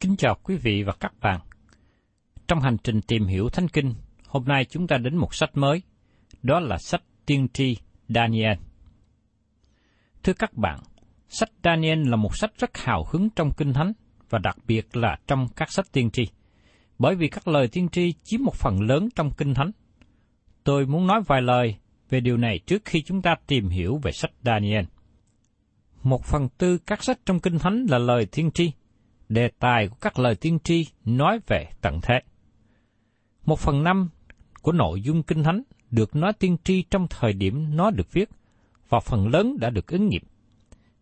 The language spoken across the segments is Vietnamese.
Kính chào quý vị và các bạn. Trong hành trình tìm hiểu Thánh Kinh, hôm nay chúng ta đến một sách mới, đó là sách Tiên tri Daniel. Thưa các bạn, sách Daniel là một sách rất hào hứng trong Kinh Thánh và đặc biệt là trong các sách tiên tri, bởi vì các lời tiên tri chiếm một phần lớn trong Kinh Thánh. Tôi muốn nói vài lời về điều này trước khi chúng ta tìm hiểu về sách Daniel. Một phần tư các sách trong Kinh Thánh là lời tiên tri. Đề tài của các lời tiên tri nói về tận thế. Một phần năm của nội dung Kinh Thánh được nói tiên tri trong thời điểm nó được viết, và phần lớn đã được ứng nghiệm.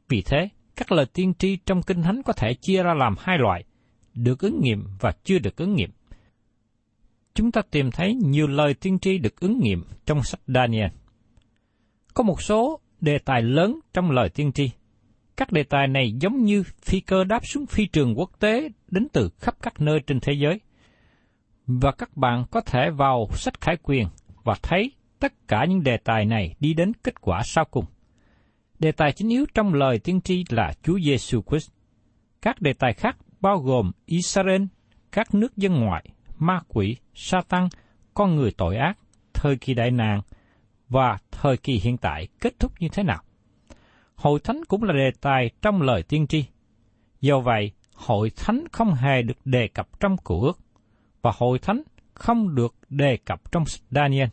Vì thế, các lời tiên tri trong Kinh Thánh có thể chia ra làm hai loại, được ứng nghiệm và chưa được ứng nghiệm. Chúng ta tìm thấy nhiều lời tiên tri được ứng nghiệm trong sách Daniel. Có một số đề tài lớn trong lời tiên tri. Các đề tài này giống như phi cơ đáp xuống phi trường quốc tế đến từ khắp các nơi trên thế giới. Và các bạn có thể vào sách khải quyền và thấy tất cả những đề tài này đi đến kết quả sau cùng. Đề tài chính yếu trong lời tiên tri là Chúa Giêsu Christ. Các đề tài khác bao gồm Israel, các nước dân ngoại, ma quỷ, sa tăng, con người tội ác, thời kỳ đại nạn và thời kỳ hiện tại kết thúc như thế nào. Hội thánh cũng là đề tài trong lời tiên tri. Do vậy, hội thánh không hề được đề cập trong cựu ước, và hội thánh không được đề cập trong sách Daniel.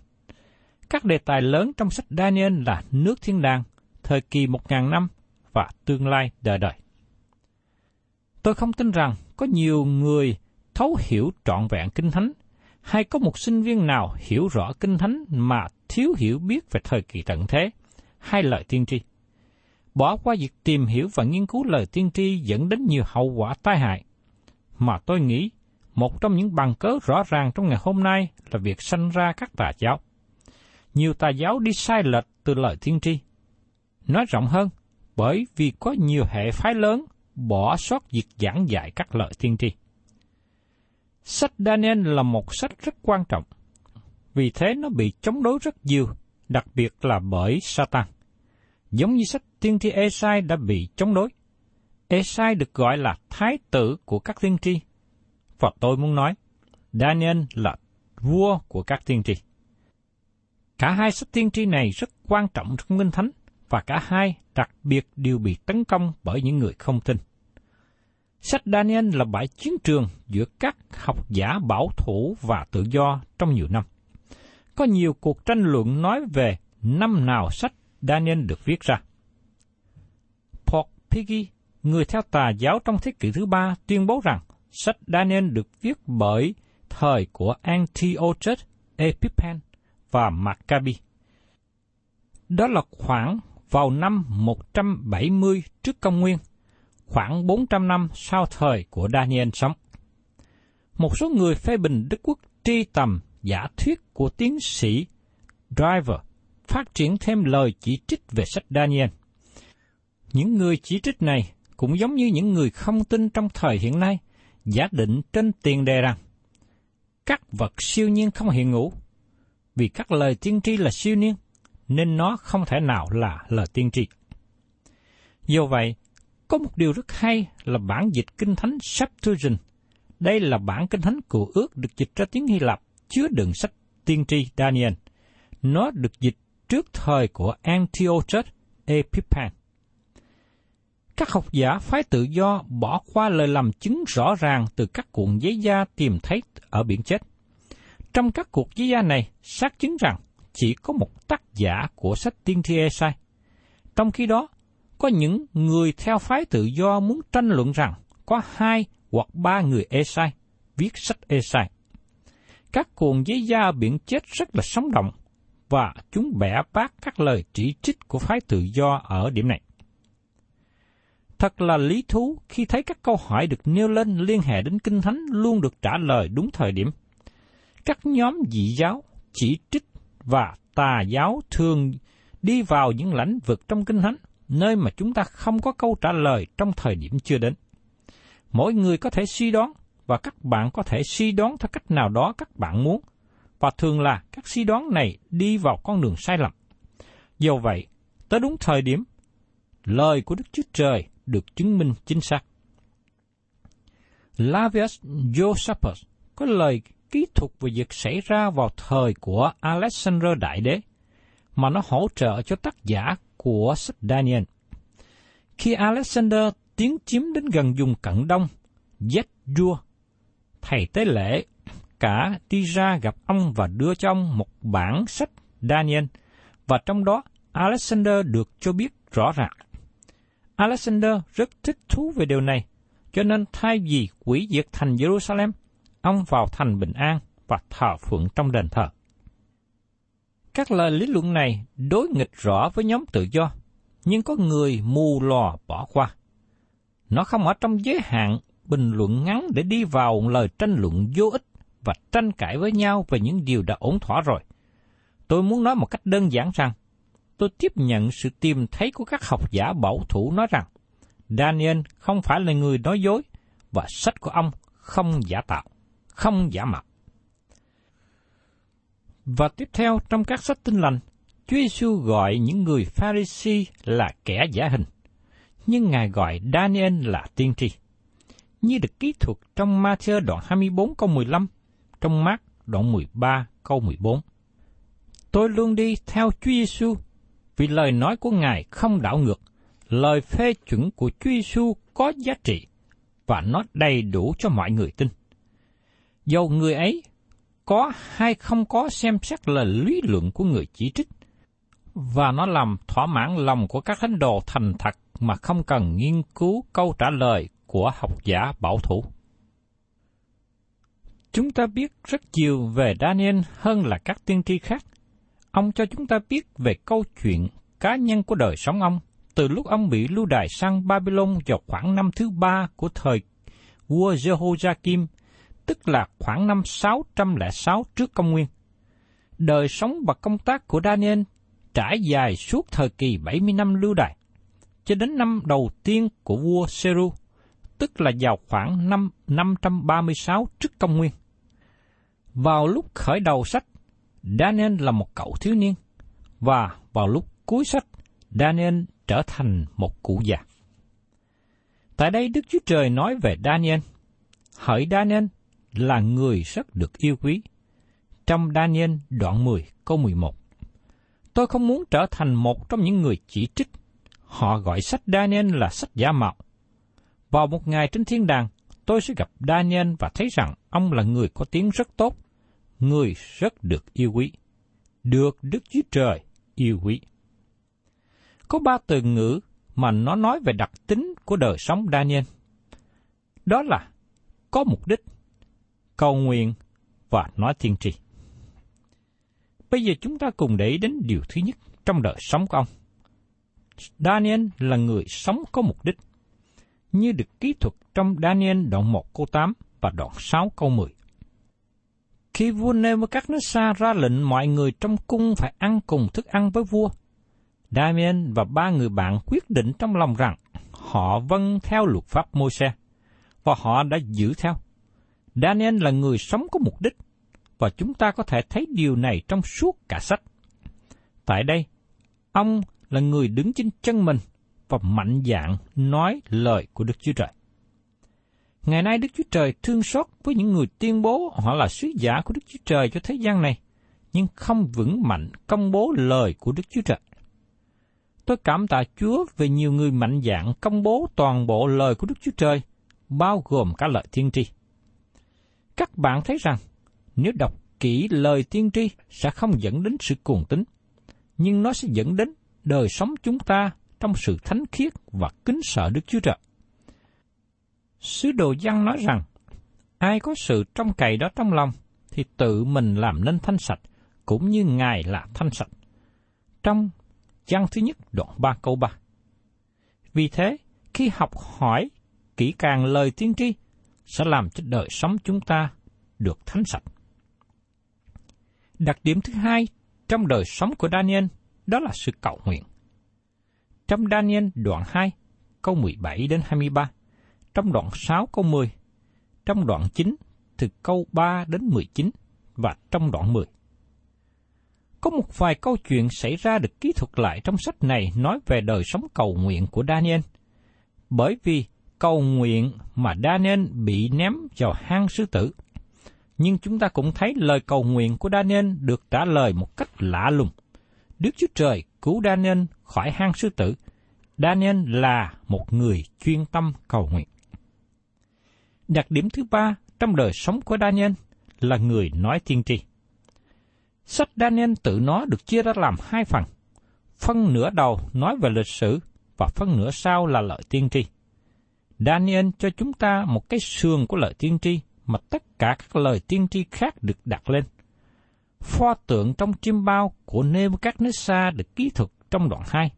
Các đề tài lớn trong sách Daniel là nước thiên đàng, thời kỳ một ngàn năm và tương lai đời đời. Tôi không tin rằng có nhiều người thấu hiểu trọn vẹn Kinh Thánh, hay có một sinh viên nào hiểu rõ Kinh Thánh mà thiếu hiểu biết về thời kỳ tận thế, hay lời tiên tri. Bỏ qua việc tìm hiểu và nghiên cứu lời tiên tri dẫn đến nhiều hậu quả tai hại, mà tôi nghĩ một trong những bằng cớ rõ ràng trong ngày hôm nay là việc sanh ra các tà giáo. Nhiều tà giáo đi sai lệch từ lời tiên tri. Nói rộng hơn, bởi vì có nhiều hệ phái lớn bỏ sót việc giảng dạy các lời tiên tri. Sách Daniel là một sách rất quan trọng, vì thế nó bị chống đối rất nhiều, đặc biệt là bởi Satan. Giống như sách tiên tri Esai đã bị chống đối. Esai được gọi là thái tử của các tiên tri. Và tôi muốn nói, Daniel là vua của các tiên tri. Cả hai sách tiên tri này rất quan trọng trong Kinh Thánh, và cả hai đặc biệt đều bị tấn công bởi những người không tin. Sách Daniel là bãi chiến trường giữa các học giả bảo thủ và tự do trong nhiều năm. Có nhiều cuộc tranh luận nói về năm nào sách Daniel được viết ra. Paul Piggy, người theo tà giáo trong thế kỷ thứ ba, tuyên bố rằng sách Daniel được viết bởi thời của Antiochus Epiphan và Maccabi. Đó là khoảng vào năm 170 trước công nguyên, khoảng 400 năm sau thời của Daniel sống. Một số người phê bình Đức Quốc tri tầm giả thuyết của tiến sĩ Driver phát triển thêm lời chỉ trích về sách Daniel. Những người chỉ trích này cũng giống như những người không tin trong thời hiện nay, giả định trên tiền đề rằng các vật siêu nhiên không hiện hữu vì các lời tiên tri là siêu nhiên, nên nó không thể nào là lời tiên tri. Do vậy, có một điều rất hay là bản dịch Kinh Thánh Septuagint. Đây là bản Kinh Thánh của ước được dịch ra tiếng Hy Lạp, chứa đựng sách tiên tri Daniel. Nó được dịch trước thời của Antiochus Epiphan. Các học giả phái tự do bỏ qua lời làm chứng rõ ràng từ các cuộn giấy da tìm thấy ở biển chết. Trong các cuộc giấy da này, xác chứng rằng chỉ có một tác giả của sách tiên tri Esai. Trong khi đó, có những người theo phái tự do muốn tranh luận rằng có hai hoặc ba người Esai viết sách Esai. Các cuộn giấy da biển chết rất là sống động và chúng bẻ bác các lời chỉ trích của phái tự do ở điểm này. Thật là lý thú khi thấy các câu hỏi được nêu lên liên hệ đến Kinh Thánh luôn được trả lời đúng thời điểm. Các nhóm dị giáo, chỉ trích và tà giáo thường đi vào những lãnh vực trong Kinh Thánh, nơi mà chúng ta không có câu trả lời trong thời điểm chưa đến. Mỗi người có thể suy đoán, và các bạn có thể suy đoán theo cách nào đó các bạn muốn, và thường là các suy đoán này đi vào con đường sai lầm. Do vậy, tới đúng thời điểm, lời của Đức Chúa Trời được chứng minh chính xác. Lavius Josephus có lời kỹ thuật về việc xảy ra vào thời của Alexander Đại Đế, mà nó hỗ trợ cho tác giả của sách Daniel. Khi Alexander tiến chiếm đến gần vùng cận đông, Zedua, thầy tế lễ cả đi ra gặp ông và đưa cho ông một bản sách Daniel, và trong đó Alexander được cho biết rõ ràng. Alexander rất thích thú về điều này, cho nên thay vì quỷ diệt thành Jerusalem, ông vào thành bình an và thờ phượng trong đền thờ. Các lời lý luận này đối nghịch rõ với nhóm tự do, nhưng có người mù lò bỏ qua. Nó không ở trong giới hạn bình luận ngắn để đi vào lời tranh luận vô ích và tranh cãi với nhau về những điều đã ổn thỏa rồi. Tôi muốn nói một cách đơn giản rằng, tôi tiếp nhận sự tìm thấy của các học giả bảo thủ nói rằng, Daniel không phải là người nói dối, và sách của ông không giả tạo, không giả mạo. Và tiếp theo trong các sách tinh lành, Chúa Giêsu gọi những người Pharisee là kẻ giả hình, nhưng Ngài gọi Daniel là tiên tri. Như được ký thuật trong Matthew đoạn 24 câu 15, trong mát đoạn 13 câu 14. Tôi luôn đi theo Chúa Giêsu vì lời nói của Ngài không đảo ngược, lời phê chuẩn của Chúa Giêsu có giá trị và nó đầy đủ cho mọi người tin. Dầu người ấy có hay không có xem xét lời lý luận của người chỉ trích, và nó làm thỏa mãn lòng của các thánh đồ thành thật mà không cần nghiên cứu câu trả lời của học giả bảo thủ. Chúng ta biết rất nhiều về Daniel hơn là các tiên tri khác. Ông cho chúng ta biết về câu chuyện cá nhân của đời sống ông, từ lúc ông bị lưu đày sang Babylon vào khoảng năm thứ ba của thời vua Jehoiakim, tức là khoảng năm 606 trước công nguyên. Đời sống và công tác của Daniel trải dài suốt thời kỳ 70 năm lưu đày, cho đến năm đầu tiên của vua Seru, tức là vào khoảng năm 536 trước công nguyên. Vào lúc khởi đầu sách, Daniel là một cậu thiếu niên, và vào lúc cuối sách, Daniel trở thành một cụ già. Tại đây Đức Chúa Trời nói về Daniel. Hỡi Daniel là người rất được yêu quý. Trong Daniel đoạn 10 câu 11. Tôi không muốn trở thành một trong những người chỉ trích. Họ gọi sách Daniel là sách giả mạo. Vào một ngày trên thiên đàng, tôi sẽ gặp Daniel và thấy rằng ông là người có tiếng rất tốt, người rất được yêu quý, được Đức Chúa Trời yêu quý. Có ba từ ngữ mà nó nói về đặc tính của đời sống Daniel. Đó là có mục đích, cầu nguyện và nói tiên tri. Bây giờ chúng ta cùng để ý đến điều thứ nhất trong đời sống của ông. Daniel là người sống có mục đích, như được kỹ thuật trong Daniel đoạn 1 câu 8 và đoạn 6 câu 10. Khi vua Nebuchadnezzar ra lệnh mọi người trong cung phải ăn cùng thức ăn với vua, Damien và ba người bạn quyết định trong lòng rằng họ vâng theo luật pháp môi xe và họ đã giữ theo. Daniel là người sống có mục đích, và chúng ta có thể thấy điều này trong suốt cả sách. Tại đây, ông là người đứng trên chân mình và mạnh dạn nói lời của Đức Chúa Trời. Ngày nay Đức Chúa Trời thương xót với những người tuyên bố họ là sứ giả của Đức Chúa Trời cho thế gian này, nhưng không vững mạnh công bố lời của Đức Chúa Trời. Tôi cảm tạ Chúa về nhiều người mạnh dạn công bố toàn bộ lời của Đức Chúa Trời, bao gồm cả lời tiên tri. Các bạn thấy rằng, nếu đọc kỹ lời tiên tri sẽ không dẫn đến sự cuồng tín, nhưng nó sẽ dẫn đến đời sống chúng ta trong sự thánh khiết và kính sợ Đức Chúa Trời. Sứ đồ văn nói rằng, ai có sự trong cày đó trong lòng, thì tự mình làm nên thanh sạch, cũng như Ngài là thanh sạch. Trong văn thứ nhất đoạn 3 câu 3. Vì thế, khi học hỏi kỹ càng lời tiên tri, sẽ làm cho đời sống chúng ta được thánh sạch. Đặc điểm thứ hai trong đời sống của Daniel đó là sự cầu nguyện. Trong Daniel đoạn 2, câu 17 đến 23, trong đoạn 6 câu 10, trong đoạn 9 từ câu 3 đến 19 và trong đoạn 10. Có một vài câu chuyện xảy ra được ký thuật lại trong sách này nói về đời sống cầu nguyện của Daniel. Bởi vì cầu nguyện mà Daniel bị ném vào hang sư tử. Nhưng chúng ta cũng thấy lời cầu nguyện của Daniel được trả lời một cách lạ lùng. Đức Chúa Trời cứu Daniel khỏi hang sư tử. Daniel là một người chuyên tâm cầu nguyện. Đặc điểm thứ ba trong đời sống của Daniel là người nói tiên tri. Sách Daniel tự nó được chia ra làm hai phần. Phân nửa đầu nói về lịch sử và phân nửa sau là lợi tiên tri. Daniel cho chúng ta một cái sườn của lời tiên tri mà tất cả các lời tiên tri khác được đặt lên. Pho tượng trong chim bao của Nebuchadnezzar được ký thuật trong đoạn 2.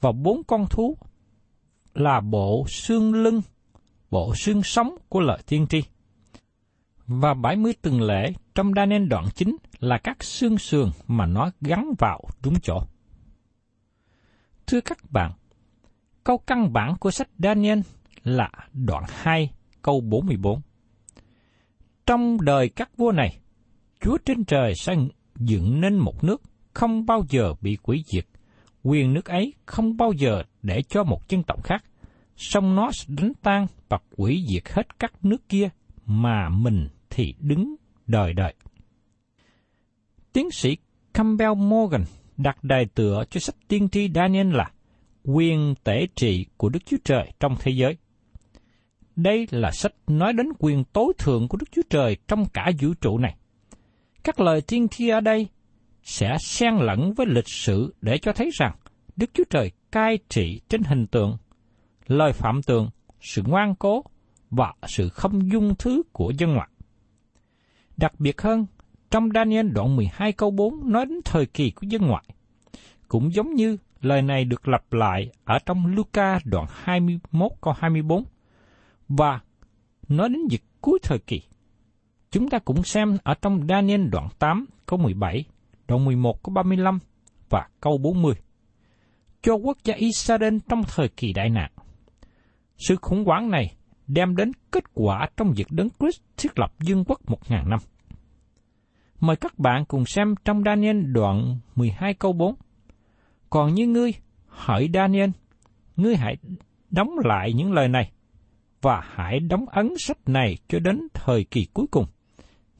Và bốn con thú là bộ xương lưng, bộ xương sống của lời tiên tri. Và 70 tuần lễ trong đa nên đoạn chính là các xương sườn mà nó gắn vào đúng chỗ. Thưa các bạn, câu căn bản của sách Daniel là đoạn 2 câu 44. Trong đời các vua này, Chúa trên trời sẽ dựng nên một nước không bao giờ bị quỷ diệt, quyền nước ấy không bao giờ để cho một dân tộc khác, song nó sẽ đánh tan và quỷ diệt hết các nước kia mà mình thì đứng đời đời. Tiến sĩ Campbell Morgan đặt đài tựa cho sách tiên tri Daniel là quyền tể trị của Đức Chúa Trời trong thế giới. Đây là sách nói đến quyền tối thượng của Đức Chúa Trời trong cả vũ trụ này. Các lời tiên tri ở đây sẽ xen lẫn với lịch sử để cho thấy rằng Đức Chúa Trời cai trị trên hình tượng, lời phạm tường, sự ngoan cố và sự không dung thứ của dân ngoại. Đặc biệt hơn, trong Daniel đoạn 12 câu 4 nói đến thời kỳ của dân ngoại. Cũng giống như lời này được lặp lại ở trong Luca đoạn 21 câu 24 và nói đến việc cuối thời kỳ. Chúng ta cũng xem ở trong Daniel đoạn 8 câu 17, đoạn 11 câu 35 và câu 40. Cho quốc gia Israel trong thời kỳ đại nạn. Sự khủng hoảng này đem đến kết quả trong việc đấng Christ thiết lập dương quốc một ngàn năm. Mời các bạn cùng xem trong Daniel đoạn 12 câu 4. Còn như ngươi, hỡi Daniel, ngươi hãy đóng lại những lời này, và hãy đóng ấn sách này cho đến thời kỳ cuối cùng.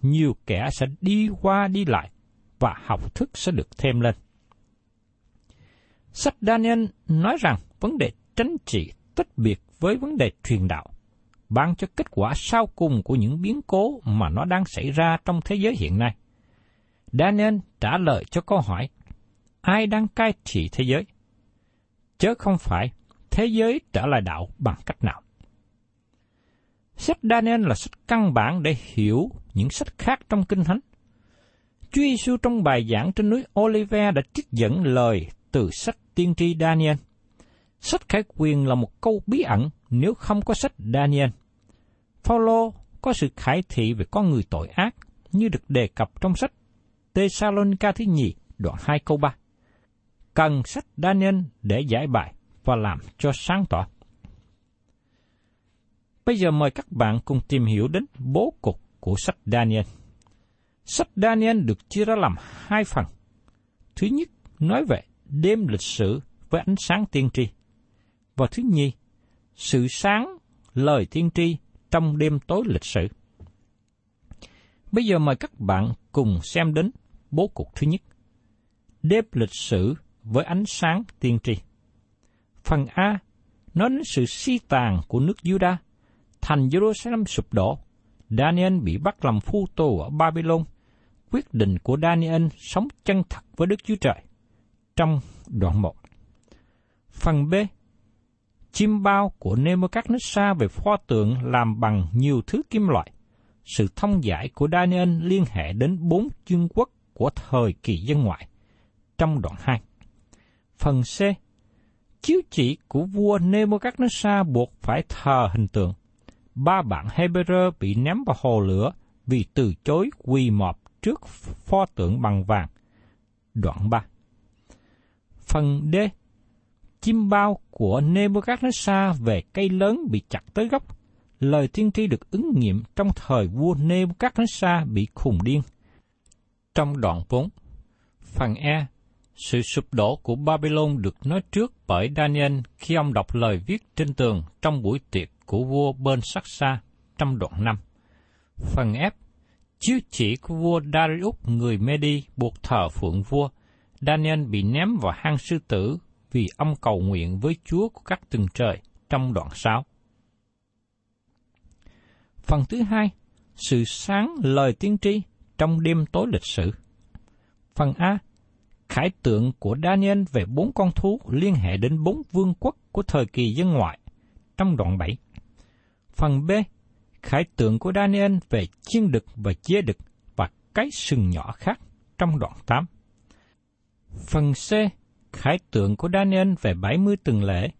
Nhiều kẻ sẽ đi qua đi lại và học thức sẽ được thêm lên. Sách Daniel nói rằng vấn đề tránh trị tách biệt với vấn đề truyền đạo, ban cho kết quả sau cùng của những biến cố mà nó đang xảy ra trong thế giới hiện nay. Daniel trả lời cho câu hỏi, ai đang cai trị thế giới? Chớ không phải thế giới trở lại đạo bằng cách nào. Sách Daniel là sách căn bản để hiểu những sách khác trong Kinh Thánh. Chúa Giêsu trong bài giảng trên núi Olive đã trích dẫn lời từ sách tiên tri Daniel. Sách khải quyền là một câu bí ẩn nếu không có sách Daniel. Phaolô có sự khải thị về con người tội ác như được đề cập trong sách Thessalonica thứ nhì đoạn 2 câu 3. Cần sách Daniel để giải bài và làm cho sáng tỏ. Bây giờ mời các bạn cùng tìm hiểu đến bố cục của sách Daniel. Sách Daniel được chia ra làm hai phần. Thứ nhất, nói về đêm lịch sử với ánh sáng tiên tri. Và thứ nhì, sự sáng lời tiên tri trong đêm tối lịch sử. Bây giờ mời các bạn cùng xem đến bố cục thứ nhất. Đêm lịch sử với ánh sáng tiên tri. Phần A nói đến sự si tàn của nước Judah, thành Jerusalem sụp đổ, Daniel bị bắt làm phu tù ở Babylon, quyết định của Daniel sống chân thật với Đức Chúa Trời. Trong đoạn 1. Phần B Chim bao của Nebuchadnezzar về pho tượng làm bằng nhiều thứ kim loại. Sự thông giải của Daniel liên hệ đến bốn chương quốc của thời kỳ dân ngoại. Trong đoạn 2. Phần C Chiếu chỉ của vua Nebuchadnezzar buộc phải thờ hình tượng. Ba bạn Hebrew bị ném vào hồ lửa vì từ chối quỳ mọp trước pho tượng bằng vàng. Đoạn 3 Phần D Chim bao của Nebuchadnezzar về cây lớn bị chặt tới gốc. Lời tiên tri được ứng nghiệm trong thời vua Nebuchadnezzar bị khùng điên. Trong đoạn 4 Phần E sự sụp đổ của Babylon được nói trước bởi Daniel khi ông đọc lời viết trên tường trong buổi tiệc của vua bên sắc xa trong đoạn 5. Phần F Chiếu chỉ của vua Darius người Medi buộc thờ phượng vua, Daniel bị ném vào hang sư tử vì ông cầu nguyện với Chúa của các tầng trời trong đoạn 6. Phần thứ hai, sự sáng lời tiên tri trong đêm tối lịch sử. Phần A, khải tượng của Daniel về bốn con thú liên hệ đến bốn vương quốc của thời kỳ dân ngoại trong đoạn 7. Phần B, khải tượng của Daniel về chiên đực và chia đực và cái sừng nhỏ khác trong đoạn 8. Phần C, khái tượng của Daniel về 70 tuần lễ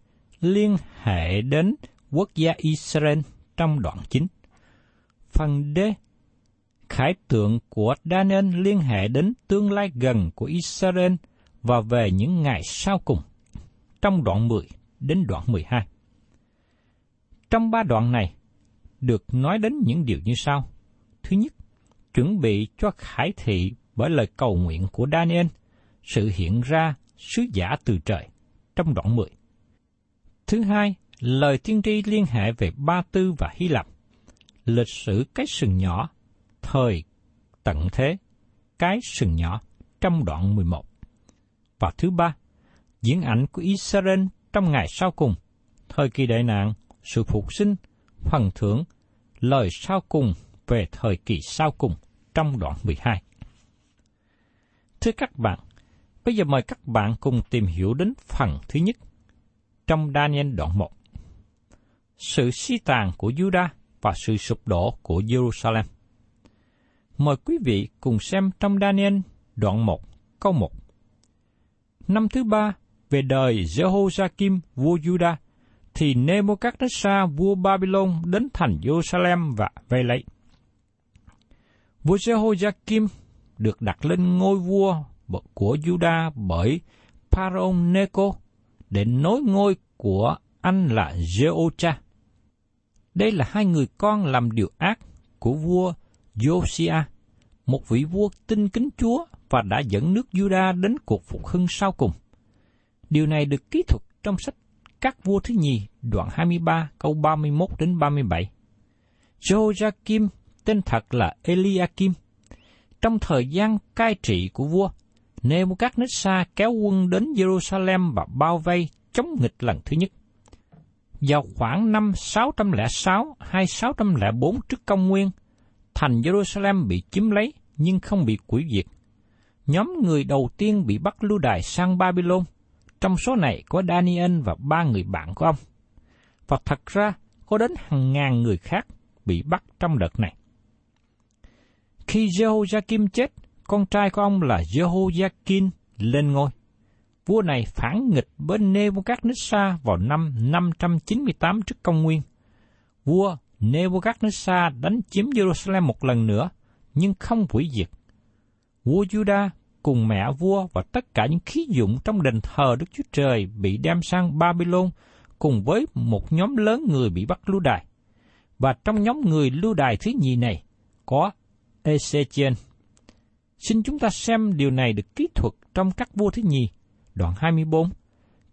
liên hệ đến quốc gia Israel trong đoạn 9. Phần D, Khái tượng của Daniel liên hệ đến tương lai gần của Israel và về những ngày sau cùng, trong đoạn 10 đến đoạn 12. Trong ba đoạn này, được nói đến những điều như sau. Thứ nhất, chuẩn bị cho khải thị bởi lời cầu nguyện của Daniel, sự hiện ra sứ giả từ trời, trong đoạn 10. Thứ hai, lời tiên tri liên hệ về Ba Tư và Hy Lạp, lịch sử cái sừng nhỏ thời tận thế, cái sừng nhỏ trong đoạn 11. Và thứ ba, diễn ảnh của Israel trong ngày sau cùng, thời kỳ đại nạn, sự phục sinh, phần thưởng, lời sau cùng về thời kỳ sau cùng trong đoạn 12. Thưa các bạn, bây giờ mời các bạn cùng tìm hiểu đến phần thứ nhất trong Daniel đoạn 1. Sự si tàn của Judah và sự sụp đổ của Jerusalem. Mời quý vị cùng xem trong Daniel đoạn 1, câu 1. Năm thứ ba, về đời Jehoiakim vua Judah thì Nebuchadnezzar vua Babylon đến thành Jerusalem và vây lấy. Vua Jehoiakim được đặt lên ngôi vua của Juda bởi Pharaoh Neco để nối ngôi của anh là Jeocha. Đây là hai người con làm điều ác của vua Josiah, một vị vua tin kính Chúa và đã dẫn nước Juda đến cuộc phục hưng sau cùng. Điều này được ký thuật trong sách Các vua thứ nhì, đoạn 23, câu 31 đến 37. Joachim tên thật là Eliakim. Trong thời gian cai trị của vua, Nebuchadnezzar kéo quân đến Jerusalem và bao vây chống nghịch lần thứ nhất. Vào khoảng năm 606 hay 604 trước công nguyên, thành Jerusalem bị chiếm lấy nhưng không bị quỷ diệt. Nhóm người đầu tiên bị bắt lưu đài sang Babylon, trong số này có Daniel và ba người bạn của ông. Và thật ra, có đến hàng ngàn người khác bị bắt trong đợt này. Khi Jehoiakim chết, con trai của ông là Jehoiakim lên ngôi. Vua này phản nghịch bên Nebuchadnezzar vào năm 598 trước công nguyên. Vua Nebuchadnezzar đánh chiếm Jerusalem một lần nữa, nhưng không hủy diệt. Vua Judah cùng mẹ vua và tất cả những khí dụng trong đền thờ Đức Chúa Trời bị đem sang Babylon cùng với một nhóm lớn người bị bắt lưu đài. Và trong nhóm người lưu đài thứ nhì này có Ezechiel. Xin chúng ta xem điều này được kỹ thuật trong các vua thứ nhì, đoạn 24,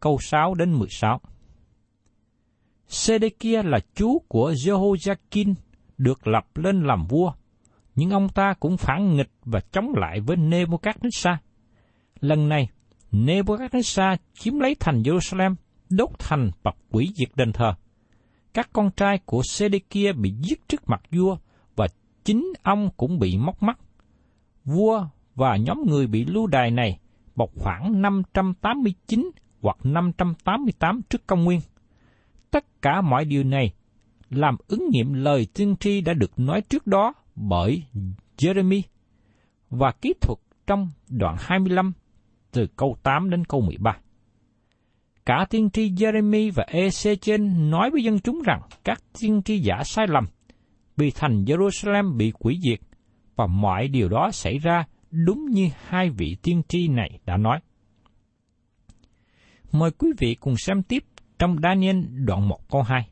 câu 6 đến 16. Sedekia là chú của Jehoiakim được lập lên làm vua, nhưng ông ta cũng phản nghịch và chống lại với Nebuchadnezzar. Lần này, Nebuchadnezzar chiếm lấy thành Jerusalem, đốt thành và quỷ diệt đền thờ. Các con trai của Sedekia bị giết trước mặt vua và chính ông cũng bị móc mắt. Vua và nhóm người bị lưu đài này bọc khoảng 589 hoặc 588 trước công nguyên. Tất cả mọi điều này làm ứng nghiệm lời tiên tri đã được nói trước đó bởi Jeremy và kỹ thuật trong đoạn 25 từ câu 8 đến câu 13. Cả tiên tri Jeremy và Ezechiel nói với dân chúng rằng các tiên tri giả sai lầm vì thành Jerusalem bị quỷ diệt và mọi điều đó xảy ra đúng như hai vị tiên tri này đã nói. Mời quý vị cùng xem tiếp trong Daniel đoạn 1 câu 2.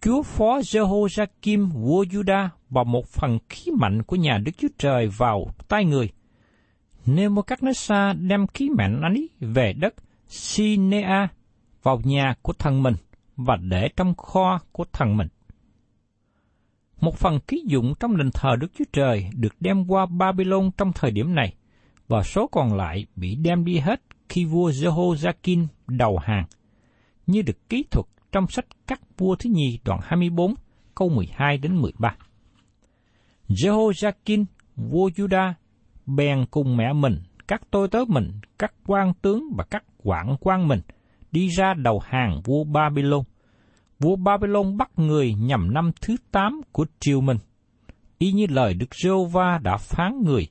Chúa phó Jehoiakim, vua Juda và một phần khí mạnh của nhà Đức Chúa Trời vào tay người. Nebuchadnezzar đem khí mạnh ấy về đất Sinea vào nhà của thần mình và để trong kho của thần mình. Một phần ký dụng trong đền thờ Đức Chúa Trời được đem qua Babylon trong thời điểm này, và số còn lại bị đem đi hết khi vua Jehoiakim đầu hàng, như được ký thuật trong sách các vua thứ nhì đoạn 24, câu 12 đến 13. Jehoiakim, vua Juda, bèn cùng mẹ mình, các tôi tớ mình, các quan tướng và các quản quan mình đi ra đầu hàng vua Babylon. Vua Babylon bắt người nhằm năm thứ tám của triều mình. Y như lời Đức giê va đã phán người,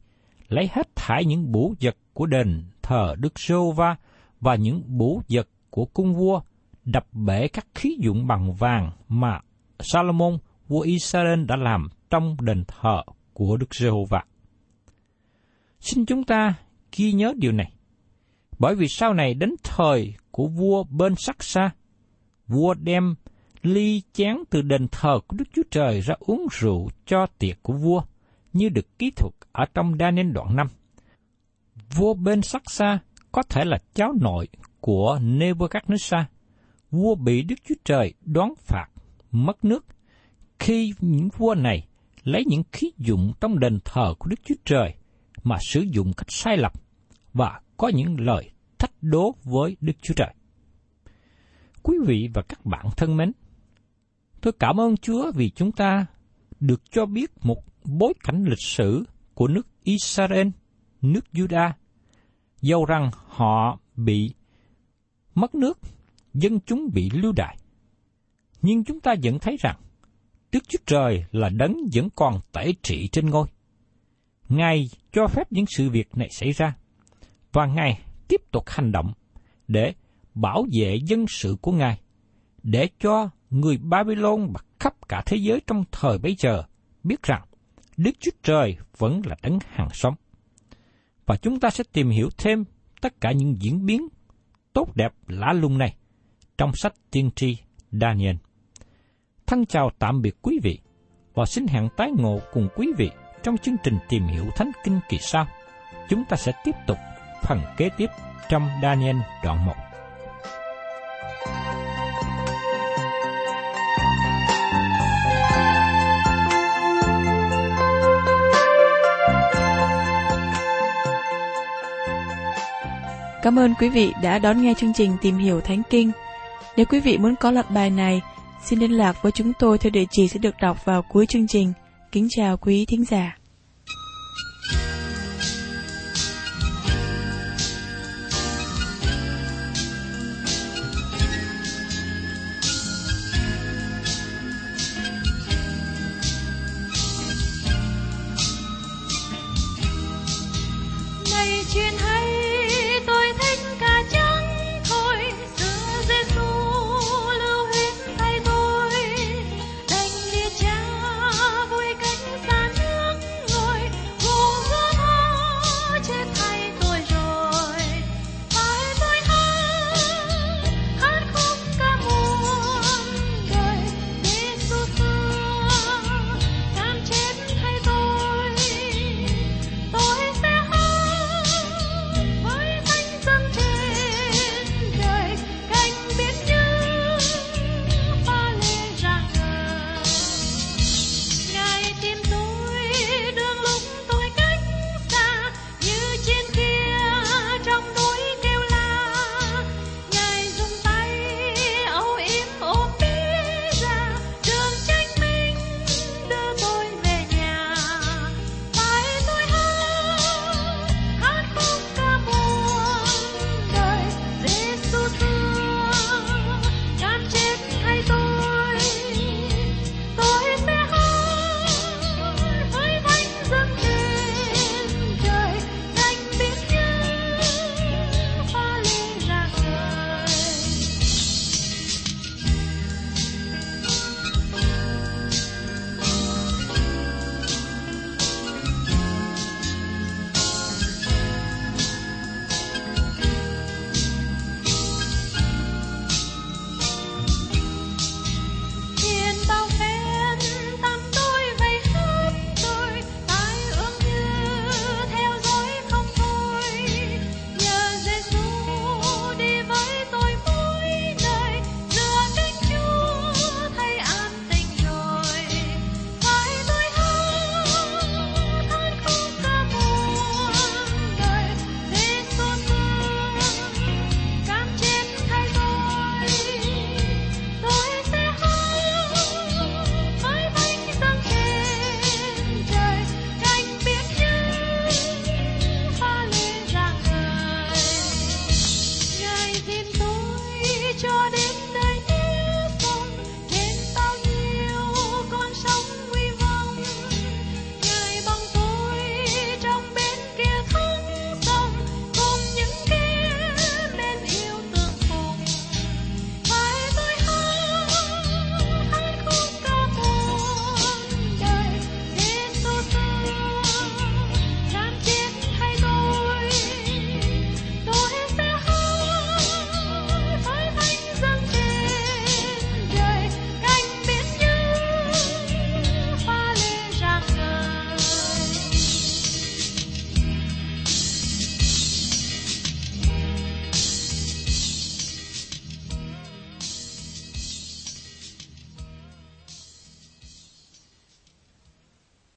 lấy hết thải những bủ vật của đền thờ Đức giê va và những bủ vật của cung vua, đập bể các khí dụng bằng vàng mà Salomon, vua Israel đã làm trong đền thờ của Đức Giê-hô-va. Xin chúng ta ghi nhớ điều này, bởi vì sau này đến thời của vua bên sắc xa, vua đem ly chén từ đền thờ của Đức Chúa Trời ra uống rượu cho tiệc của vua, như được ký thuật ở trong đa nên đoạn 5. Vua bên sắc xa có thể là cháu nội của Nebuchadnezzar. Vua bị Đức Chúa Trời đoán phạt, mất nước, khi những vua này lấy những khí dụng trong đền thờ của Đức Chúa Trời mà sử dụng cách sai lầm và có những lời thách đố với Đức Chúa Trời. Quý vị và các bạn thân mến, tôi cảm ơn Chúa vì chúng ta được cho biết một bối cảnh lịch sử của nước Israel, nước Juda, dầu rằng họ bị mất nước, dân chúng bị lưu đày. Nhưng chúng ta vẫn thấy rằng Đức Chúa Trời là đấng vẫn còn tể trị trên ngôi. Ngài cho phép những sự việc này xảy ra, và Ngài tiếp tục hành động để bảo vệ dân sự của Ngài, để cho người Babylon và khắp cả thế giới trong thời bấy giờ biết rằng Đức Chúa Trời vẫn là đấng hàng sống. Và chúng ta sẽ tìm hiểu thêm tất cả những diễn biến tốt đẹp lạ lùng này trong sách tiên tri Daniel. Thân chào tạm biệt quý vị và xin hẹn tái ngộ cùng quý vị trong chương trình tìm hiểu Thánh Kinh kỳ sau. Chúng ta sẽ tiếp tục phần kế tiếp trong Daniel đoạn 1. Cảm ơn quý vị đã đón nghe chương trình Tìm hiểu Thánh Kinh Nếu quý vị muốn có loạt bài này, xin liên lạc với chúng tôi theo địa chỉ sẽ được đọc vào cuối chương trình. Kính chào quý thính giả.